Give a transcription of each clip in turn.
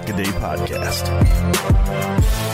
Pack Day Podcast.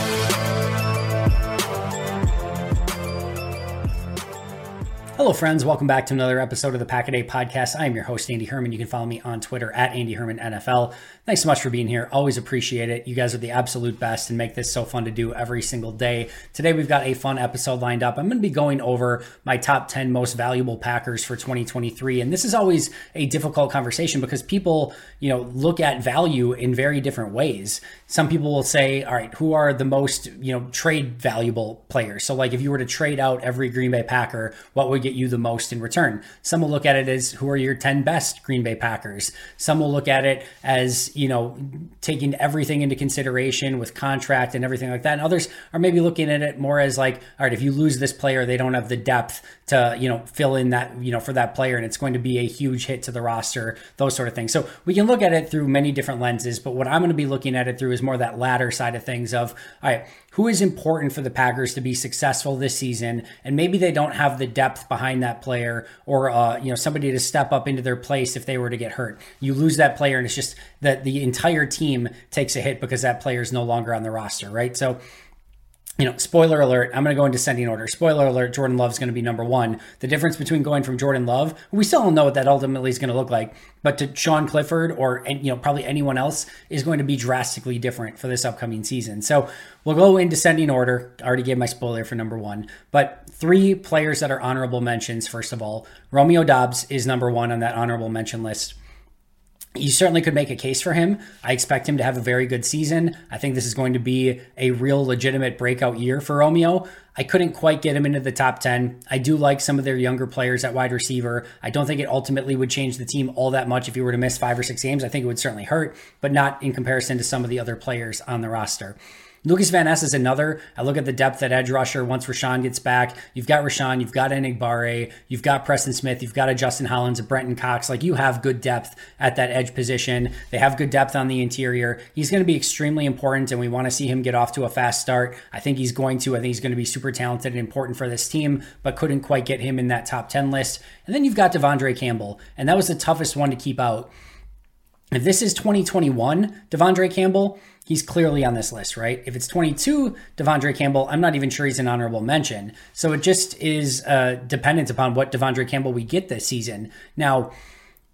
Hello, friends. Welcome back to another episode of the Pack a Podcast. I am your host, Andy Herman. You can follow me on Twitter at Andy Herman NFL. Thanks so much for being here. Always appreciate it. You guys are the absolute best and make this so fun to do every single day. Today, we've got a fun episode lined up. I'm going to be going over my top 10 most valuable Packers for 2023. And this is always a difficult conversation because people, you know, look at value in very different ways. Some people will say, all right, who are the most, you know, trade valuable players? So, like, if you were to trade out every Green Bay Packer, what would get you the most in return? Some will look at it as who are your 10 best Green Bay Packers. Some will look at it as, you know, taking everything into consideration with contract and everything like that. And others are maybe looking at it more as like, all right, if you lose this player, they don't have the depth to, you know, fill in that, you know, for that player. And it's going to be a huge hit to the roster, those sort of things. So we can look at it through many different lenses. But what I'm going to be looking at it through is more that latter side of things of, all right, who is important for the Packers to be successful this season, and maybe they don't have the depth behind that player, or uh, you know somebody to step up into their place if they were to get hurt. You lose that player, and it's just that the entire team takes a hit because that player is no longer on the roster, right? So you know, spoiler alert, I'm going to go in descending order. Spoiler alert, Jordan Love's going to be number one. The difference between going from Jordan Love, we still don't know what that ultimately is going to look like, but to Sean Clifford or, you know, probably anyone else is going to be drastically different for this upcoming season. So we'll go in descending order. I already gave my spoiler for number one, but three players that are honorable mentions. First of all, Romeo Doubs is number one on that honorable mention list you certainly could make a case for him. I expect him to have a very good season. I think this is going to be a real legitimate breakout year for Romeo. I couldn't quite get him into the top 10. I do like some of their younger players at wide receiver. I don't think it ultimately would change the team all that much if you were to miss five or six games. I think it would certainly hurt, but not in comparison to some of the other players on the roster. Lukas Van Ness is another. I look at the depth at edge rusher once Rashan gets back. You've got Rashan, you've got Enagbare, you've got Preston Smith, you've got a Justin Hollins, a Brenton Cox. Like you have good depth at that edge position. They have good depth on the interior. He's going to be extremely important, and we want to see him get off to a fast start. I think he's going to. I think he's going to be super talented and important for this team, but couldn't quite get him in that top 10 list. And then you've got De'Vondre Campbell, and that was the toughest one to keep out. If this is 2021, De'Vondre Campbell, he's clearly on this list, right? If it's 22 De'Vondre Campbell, I'm not even sure he's an honorable mention. So it just is uh, dependent upon what De'Vondre Campbell we get this season. Now,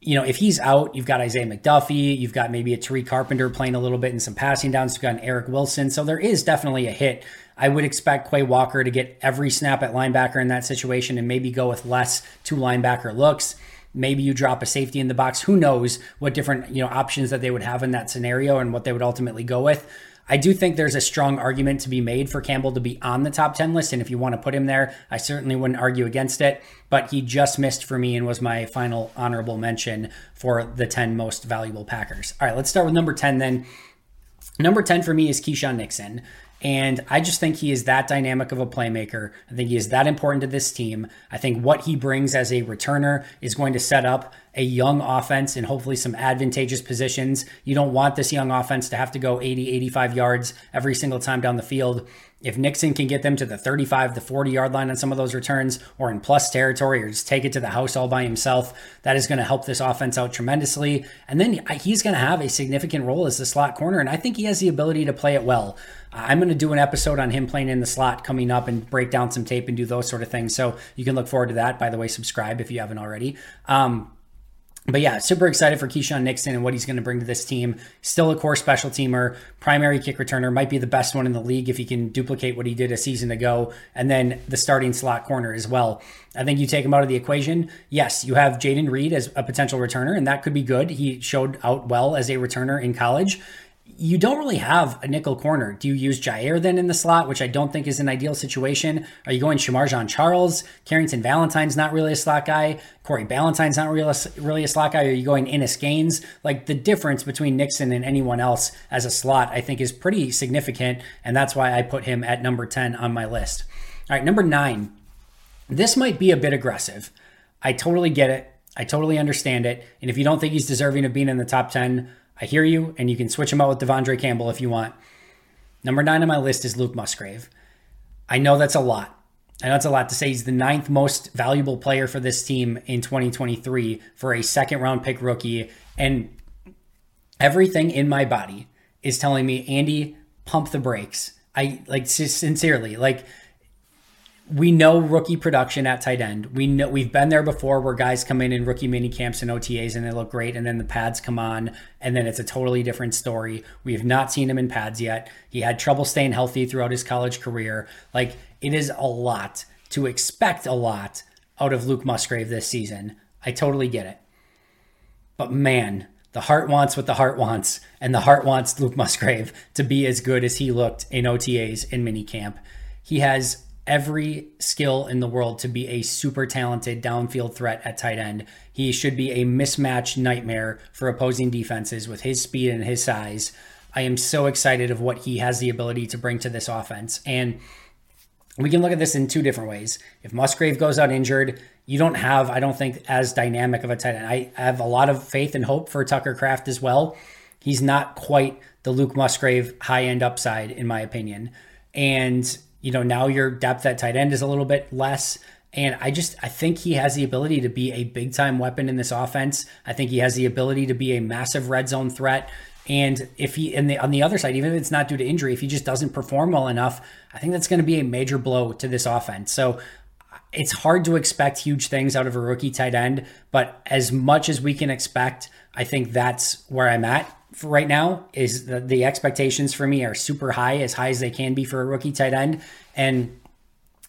you know, if he's out, you've got Isaiah McDuffie, you've got maybe a Tariq Carpenter playing a little bit in some passing downs, you've got an Eric Wilson. So there is definitely a hit. I would expect Quay Walker to get every snap at linebacker in that situation and maybe go with less two linebacker looks. Maybe you drop a safety in the box. Who knows what different you know options that they would have in that scenario and what they would ultimately go with. I do think there's a strong argument to be made for Campbell to be on the top 10 list. And if you want to put him there, I certainly wouldn't argue against it. But he just missed for me and was my final honorable mention for the 10 most valuable Packers. All right, let's start with number 10 then. Number 10 for me is Keisean Nixon. And I just think he is that dynamic of a playmaker. I think he is that important to this team. I think what he brings as a returner is going to set up a young offense in hopefully some advantageous positions. You don't want this young offense to have to go 80, 85 yards every single time down the field. If Nixon can get them to the 35, the 40 yard line on some of those returns or in plus territory or just take it to the house all by himself, that is going to help this offense out tremendously. And then uh, he's going to have a significant role as the slot corner. And I think he has the ability to play it well. I'm going to do an episode on him playing in the slot coming up and break down some tape and do those sort of things. So you can look forward to that. By the way, subscribe if you haven't already. Um, but yeah, super excited for Keisean Nixon and what he's going to bring to this team. Still a core special teamer, primary kick returner, might be the best one in the league if he can duplicate what he did a season ago, and then the starting slot corner as well. I think you take him out of the equation. Yes, you have Jayden Reed as a potential returner, and that could be good. He showed out well as a returner in college you don't really have a nickel corner. Do you use Jaire then in the slot, which I don't think is an ideal situation? Are you going Shemar Jean Charles? Carrington Valentine's not really a slot guy. Corey Ballentine's not really a, really a slot guy. Are you going Innis Gaines? Like the difference between Nixon and anyone else as a slot, I think is pretty significant. And that's why I put him at number 10 on my list. All right, number nine. This might be a bit aggressive. I totally get it. I totally understand it. And if you don't think he's deserving of being in the top 10, I hear you, and you can switch him out with De'Vondre Campbell if you want. Number nine on my list is Luke Musgrave. I know that's a lot. I know it's a lot to say he's the ninth most valuable player for this team in 2023 for a second round pick rookie. And everything in my body is telling me, Andy, pump the brakes. I like sincerely, like we know rookie production at tight end. We know we've been there before where guys come in in rookie mini camps and OTAs and they look great and then the pads come on and then it's a totally different story. We have not seen him in pads yet. He had trouble staying healthy throughout his college career. Like it is a lot to expect a lot out of Luke Musgrave this season. I totally get it. But man, the heart wants what the heart wants and the heart wants Luke Musgrave to be as good as he looked in OTAs in mini camp. He has every skill in the world to be a super talented downfield threat at tight end. He should be a mismatch nightmare for opposing defenses with his speed and his size. I am so excited of what he has the ability to bring to this offense. And we can look at this in two different ways. If Musgrave goes out injured, you don't have, I don't think, as dynamic of a tight end. I have a lot of faith and hope for Tucker Kraft as well. He's not quite the Luke Musgrave high end upside, in my opinion. And you know, now your depth at tight end is a little bit less. And I just I think he has the ability to be a big time weapon in this offense. I think he has the ability to be a massive red zone threat. And if he and the on the other side, even if it's not due to injury, if he just doesn't perform well enough, I think that's going to be a major blow to this offense. So it's hard to expect huge things out of a rookie tight end, but as much as we can expect, I think that's where I'm at right now is the, the expectations for me are super high, as high as they can be for a rookie tight end. And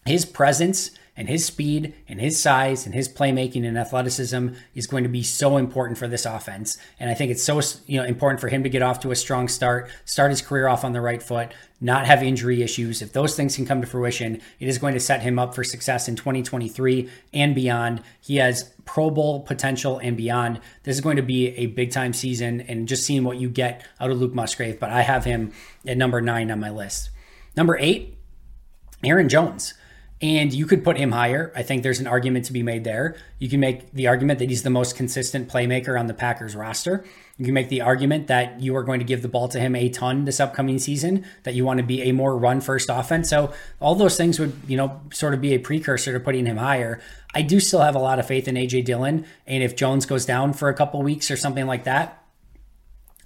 his presence and his speed and his size and his playmaking and athleticism is going to be so important for this offense. And I think it's so you know important for him to get off to a strong start, start his career off on the right foot, not have injury issues. If those things can come to fruition, it is going to set him up for success in 2023 and beyond. He has Pro Bowl potential and beyond. This is going to be a big time season and just seeing what you get out of Luke Musgrave, but I have him at number 9 on my list. Number 8, Aaron Jones. And you could put him higher. I think there's an argument to be made there. You can make the argument that he's the most consistent playmaker on the Packers roster. You can make the argument that you are going to give the ball to him a ton this upcoming season, that you want to be a more run first offense. So all those things would, you know, sort of be a precursor to putting him higher. I do still have a lot of faith in AJ Dillon. And if Jones goes down for a couple weeks or something like that,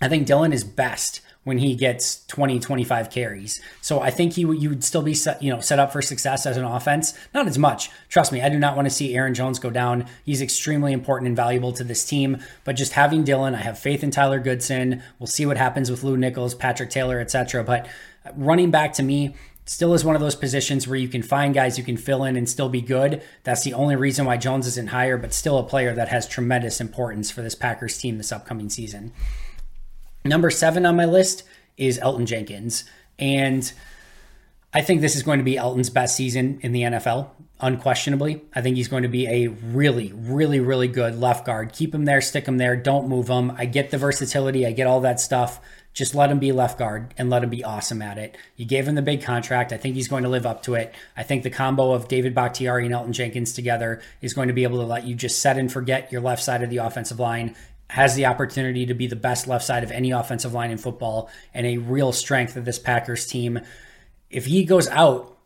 I think Dillon is best when he gets 20 25 carries. So I think he you would still be set, you know set up for success as an offense. Not as much. Trust me, I do not want to see Aaron Jones go down. He's extremely important and valuable to this team, but just having Dillon, I have faith in Tyler Goodson. We'll see what happens with Lew Nichols, Patrick Taylor, etc. But running back to me still is one of those positions where you can find guys you can fill in and still be good. That's the only reason why Jones isn't higher, but still a player that has tremendous importance for this Packers team this upcoming season. Number seven on my list is Elgton Jenkins. And I think this is going to be Elgton's best season in the NFL, unquestionably. I think he's going to be a really, really, really good left guard. Keep him there, stick him there, don't move him. I get the versatility, I get all that stuff. just let him be left guard and let him be awesome at it. You gave him the big contract. I think he's going to live up to it. I think the combo of David Bakhtiari and Elgton Jenkins together is going to be able to let you just set and forget your left side of the offensive line. Has the opportunity to be the best left side of any offensive line in football and a real strength of this Packers team. If he goes out,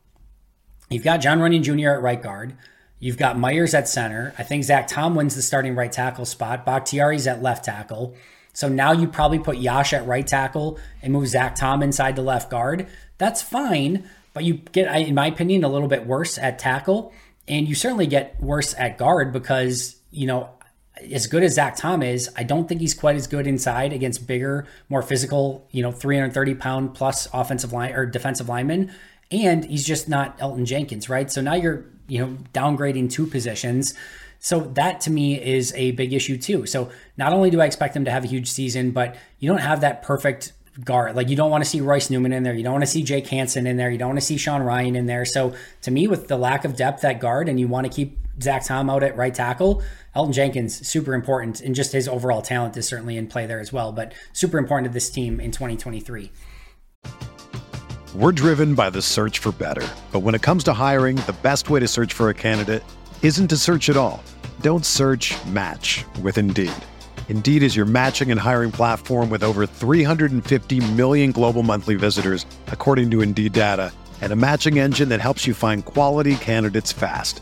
you've got Jon Runyan Jr. at right guard. You've got Myers at center. I think Zach Tom wins the starting right tackle spot. Bakhtiari's at left tackle. So now you probably put Yosh at right tackle and move Zach Tom inside the left guard. That's fine, but you get, in my opinion, a little bit worse at tackle. And you certainly get worse at guard because, you know, as good as Zach Tom is, I don't think he's quite as good inside against bigger, more physical, you know, 330 pound plus offensive line or defensive linemen. And he's just not Elgton Jenkins, right? So now you're, you know, downgrading two positions. So that to me is a big issue too. So not only do I expect them to have a huge season, but you don't have that perfect guard. Like you don't want to see Royce Newman in there. You don't want to see Jake Hanson in there. You don't want to see Sean Rhyan in there. So to me, with the lack of depth at guard and you want to keep Zach Tom out at right tackle, Elgton Jenkins, super important. And just his overall talent is certainly in play there as well, but super important to this team in 2023. We're driven by the search for better. But when it comes to hiring, the best way to search for a candidate isn't to search at all. Don't search match with Indeed. Indeed is your matching and hiring platform with over 350 million global monthly visitors, according to Indeed data, and a matching engine that helps you find quality candidates fast.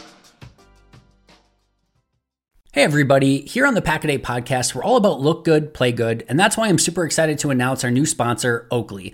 Hey, everybody. Here on the Pack a Day podcast, we're all about look good, play good, and that's why I'm super excited to announce our new sponsor, Oakley.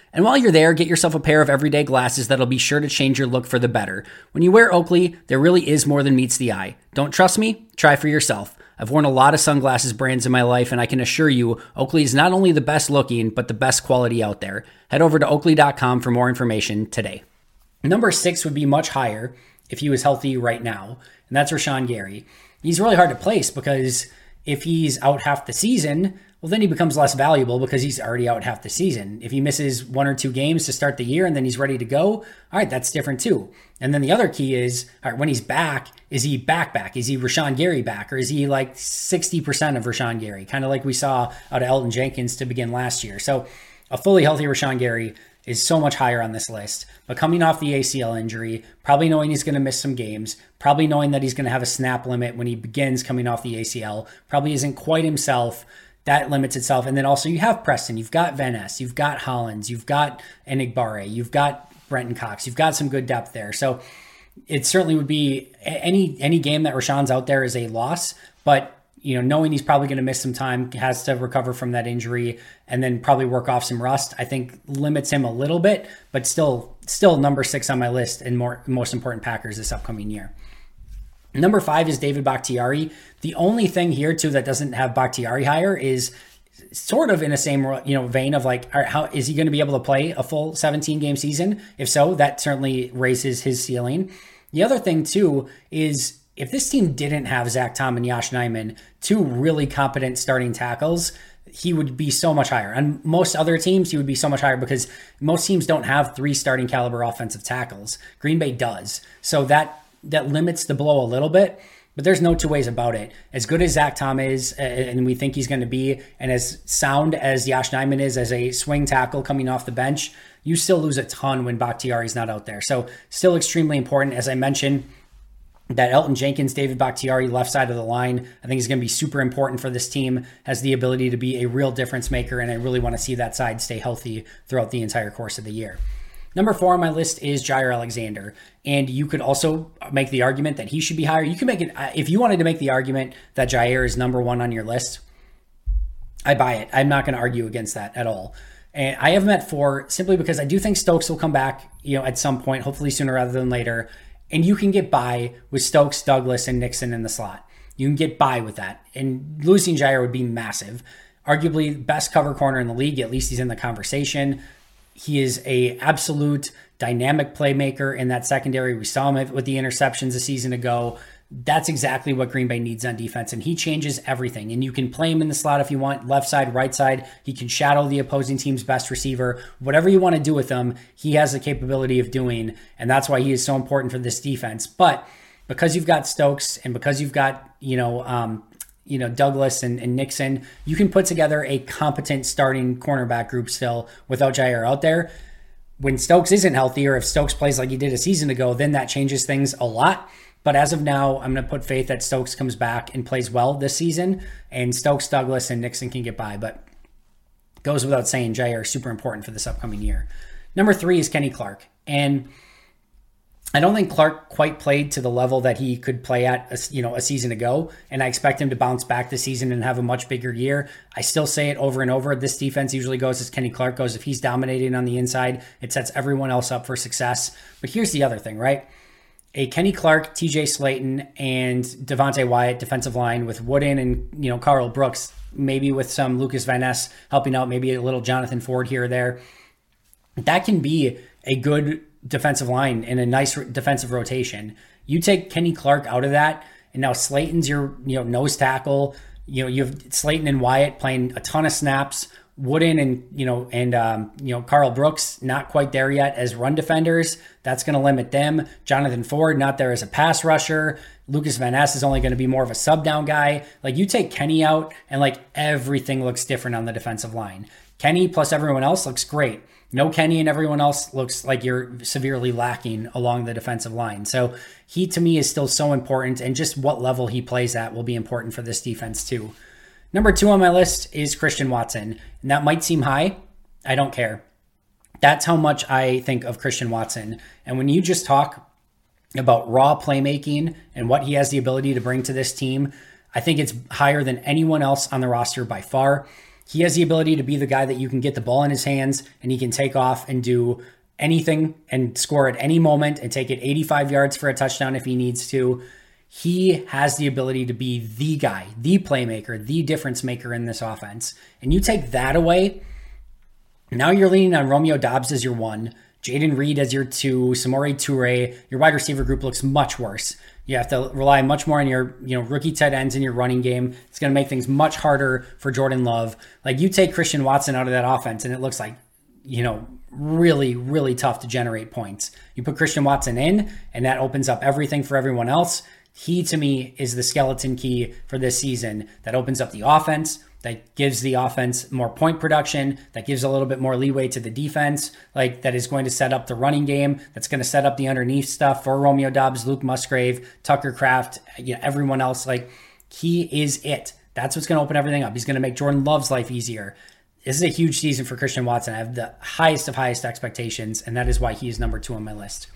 And while you're there, get yourself a pair of everyday glasses that'll be sure to change your look for the better. When you wear Oakley, there really is more than meets the eye. Don't trust me? Try for yourself. I've worn a lot of sunglasses brands in my life, and I can assure you, Oakley is not only the best looking, but the best quality out there. Head over to oakley.com for more information today. Number six would be much higher if he was healthy right now, and that's Rashan Gary. He's really hard to place because if he's out half the season, well, then he becomes less valuable because he's already out half the season. If he misses one or two games to start the year and then he's ready to go, all right, that's different too. And then the other key is, all right, when he's back, is he back back? Is he Rashan Gary back? Or is he like 60% of Rashan Gary? Kind of like we saw out of Elgton Jenkins to begin last year. So a fully healthy Rashan Gary is so much higher on this list. But coming off the ACL injury, probably knowing he's going to miss some games, probably knowing that he's going to have a snap limit when he begins coming off the ACL, probably isn't quite himself that limits itself. And then also you have Preston, you've got Van Ness, you've got Hollins, you've got Enagbare, you've got Brenton Cox, you've got some good depth there. So it certainly would be any any game that Rashan's out there is a loss, but you know, knowing he's probably going to miss some time, has to recover from that injury, and then probably work off some rust, I think limits him a little bit, but still, still number six on my list and more most important Packers this upcoming year. Number five is David Bakhtiari. The only thing here too that doesn't have Bakhtiari higher is sort of in the same you know vein of like how is he going to be able to play a full 17 game season if so that certainly raises his ceiling The other thing, too, is if this team didn't have Zach Tom and Yosh Nijman, two really competent starting tackles, he would be so much higher. On most other teams, he would be so much higher because most teams don't have three starting caliber offensive tackles. Green Bay does. So that that limits the blow a little bit. But there's no two ways about it. As good as Zach Tom is, and we think he's going to be, and as sound as Yosh Nijman is as a swing tackle coming off the bench, you still lose a ton when Bakhtiari's not out there. So still extremely important. As I mentioned, that Elgton Jenkins, David Bakhtiari, left side of the line, I think is going to be super important for this team, has the ability to be a real difference maker, and I really want to see that side stay healthy throughout the entire course of the year. Number four on my list is Jaire Alexander. And you could also make the argument that he should be higher. You can make it, uh, if you wanted to make the argument that Jaire is number one on your list, I buy it. I'm not going to argue against that at all. And I have met four simply because I do think Stokes will come back, you know, at some point, hopefully sooner rather than later. And you can get by with Stokes, Douglas, and Nixon in the slot. You can get by with that. And losing Jaire would be massive. Arguably best cover corner in the league. At least he's in the conversation. He is a absolute dynamic playmaker in that secondary. We saw him with the interceptions a season ago. That's exactly what Green Bay needs on defense. And he changes everything. And you can play him in the slot if you want, left side, right side. He can shadow the opposing team's best receiver. Whatever you want to do with him, he has the capability of doing. And that's why he is so important for this defense. But because you've got Stokes and because you've got, you know, um, you know Douglas and, and, Nixon, you can put together a competent starting cornerback group still without Jaire out there. When Stokes isn't healthy, or if Stokes plays like he did a season ago, then that changes things a lot. But as of now, I'm going to put faith that Stokes comes back and plays well this season, and Stokes, Douglas, and Nixon can get by. But goes without saying, Jaire is super important for this upcoming year. Number three is Kenny Clark, and I don't think Clark quite played to the level that he could play at, a, you know, a season ago, and I expect him to bounce back this season and have a much bigger year. I still say it over and over. This defense usually goes as Kenny Clark goes. If he's dominating on the inside, it sets everyone else up for success. But here's the other thing, right? A Kenny Clark, T.J. Slaton, and Devonte Wyatt defensive line with Wooden and you know Karl Brooks, maybe with some Lukas Van Ness helping out, maybe a little Jonathan Ford here or there. That can be a good defensive line in a nice defensive rotation. You take Kenny Clark out of that, and now Slaton's your you know nose tackle. You know you have Slaton and Wyatt playing a ton of snaps. Wooden and you know and um, you know Karl Brooks not quite there yet as run defenders. That's going to limit them. Jonathan Ford not there as a pass rusher. Lukas Van Ness is only going to be more of a sub down guy. Like you take Kenny out and like everything looks different on the defensive line. Kenny plus everyone else looks great no Kenny and everyone else looks like you're severely lacking along the defensive line. So he to me is still so important, and just what level he plays at will be important for this defense too. Number two on my list is Christian Watson, and that might seem high. I don't care. That's how much I think of Christian Watson. And when you just talk about raw playmaking and what he has the ability to bring to this team, I think it's higher than anyone else on the roster by far. He has the ability to be the guy that you can get the ball in his hands and he can take off and do anything and score at any moment and take it 85 yards for a touchdown if he needs to. He has the ability to be the guy, the playmaker, the difference maker in this offense. And you take that away, now you're leaning on Romeo Doubs as your one, Jayden Reed as your two, Samori Toure. Your wide receiver group looks much worse. You have to rely much more on your, you know, rookie tight ends in your running game. It's going to make things much harder for Jordan Love. Like you take Christian Watson out of that offense, and it looks like, you know, really, really tough to generate points. You put Christian Watson in, and that opens up everything for everyone else. He, to me, is the skeleton key for this season that opens up the offense, that gives the offense more point production, that gives a little bit more leeway to the defense, like that is going to set up the running game, that's going to set up the underneath stuff for Romeo Doubs, Luke Musgrave, Tucker Kraft, you know, everyone else. Like he is it. That's what's going to open everything up. He's going to make Jordan Love's life easier. This is a huge season for Christian Watson. I have the highest of highest expectations, and that is why he is number two on my list.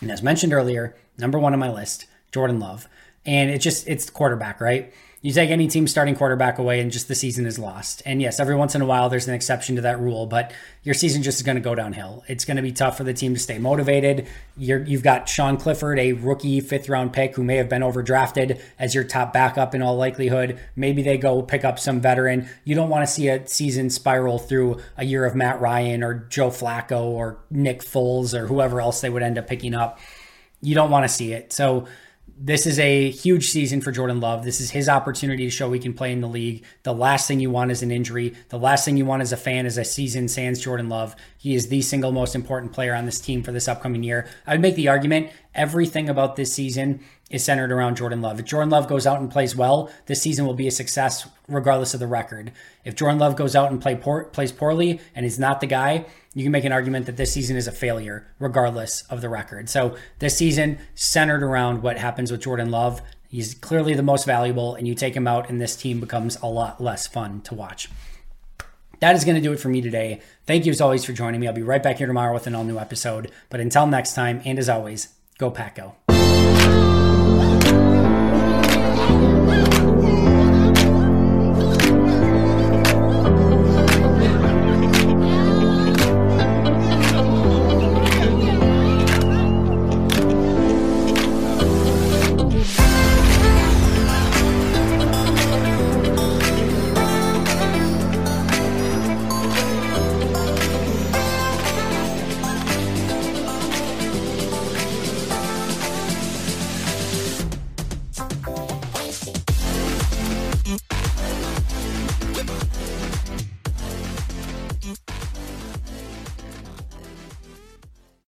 And as mentioned earlier, number one on my list, Jordan Love. And it just, it's the quarterback, right? You take any team starting quarterback away and just the season is lost. And yes, every once in a while there's an exception to that rule, but your season just is going to go downhill. It's going to be tough for the team to stay motivated. you have got Sean Clifford, a rookie fifth round pick who may have been overdrafted as your top backup in all likelihood. Maybe they go pick up some veteran. You don't want to see a season spiral through a year of Matt Ryan or Joe Flacco or Nick Foles or whoever else they would end up picking up You don't want to see it. So this is a huge season for Jordan Love. This is his opportunity to show he can play in the league. The last thing you want is an injury. The last thing you want as a fan is a season sans Jordan Love. He is the single most important player on this team for this upcoming year. I would make the argument everything about this season is centered around Jordan Love. If Jordan Love goes out and plays well, this season will be a success regardless of the record. If Jordan Love goes out and play poor, plays poorly and is not the guy, you can make an argument that this season is a failure regardless of the record. So this season centered around what happens with Jordan Love. He's clearly the most valuable, and you take him out, and this team becomes a lot less fun to watch. That is going to do it for me today. Thank you as always for joining me. I'll be right back here tomorrow with an all new episode. But until next time, and as always, go Pack Go.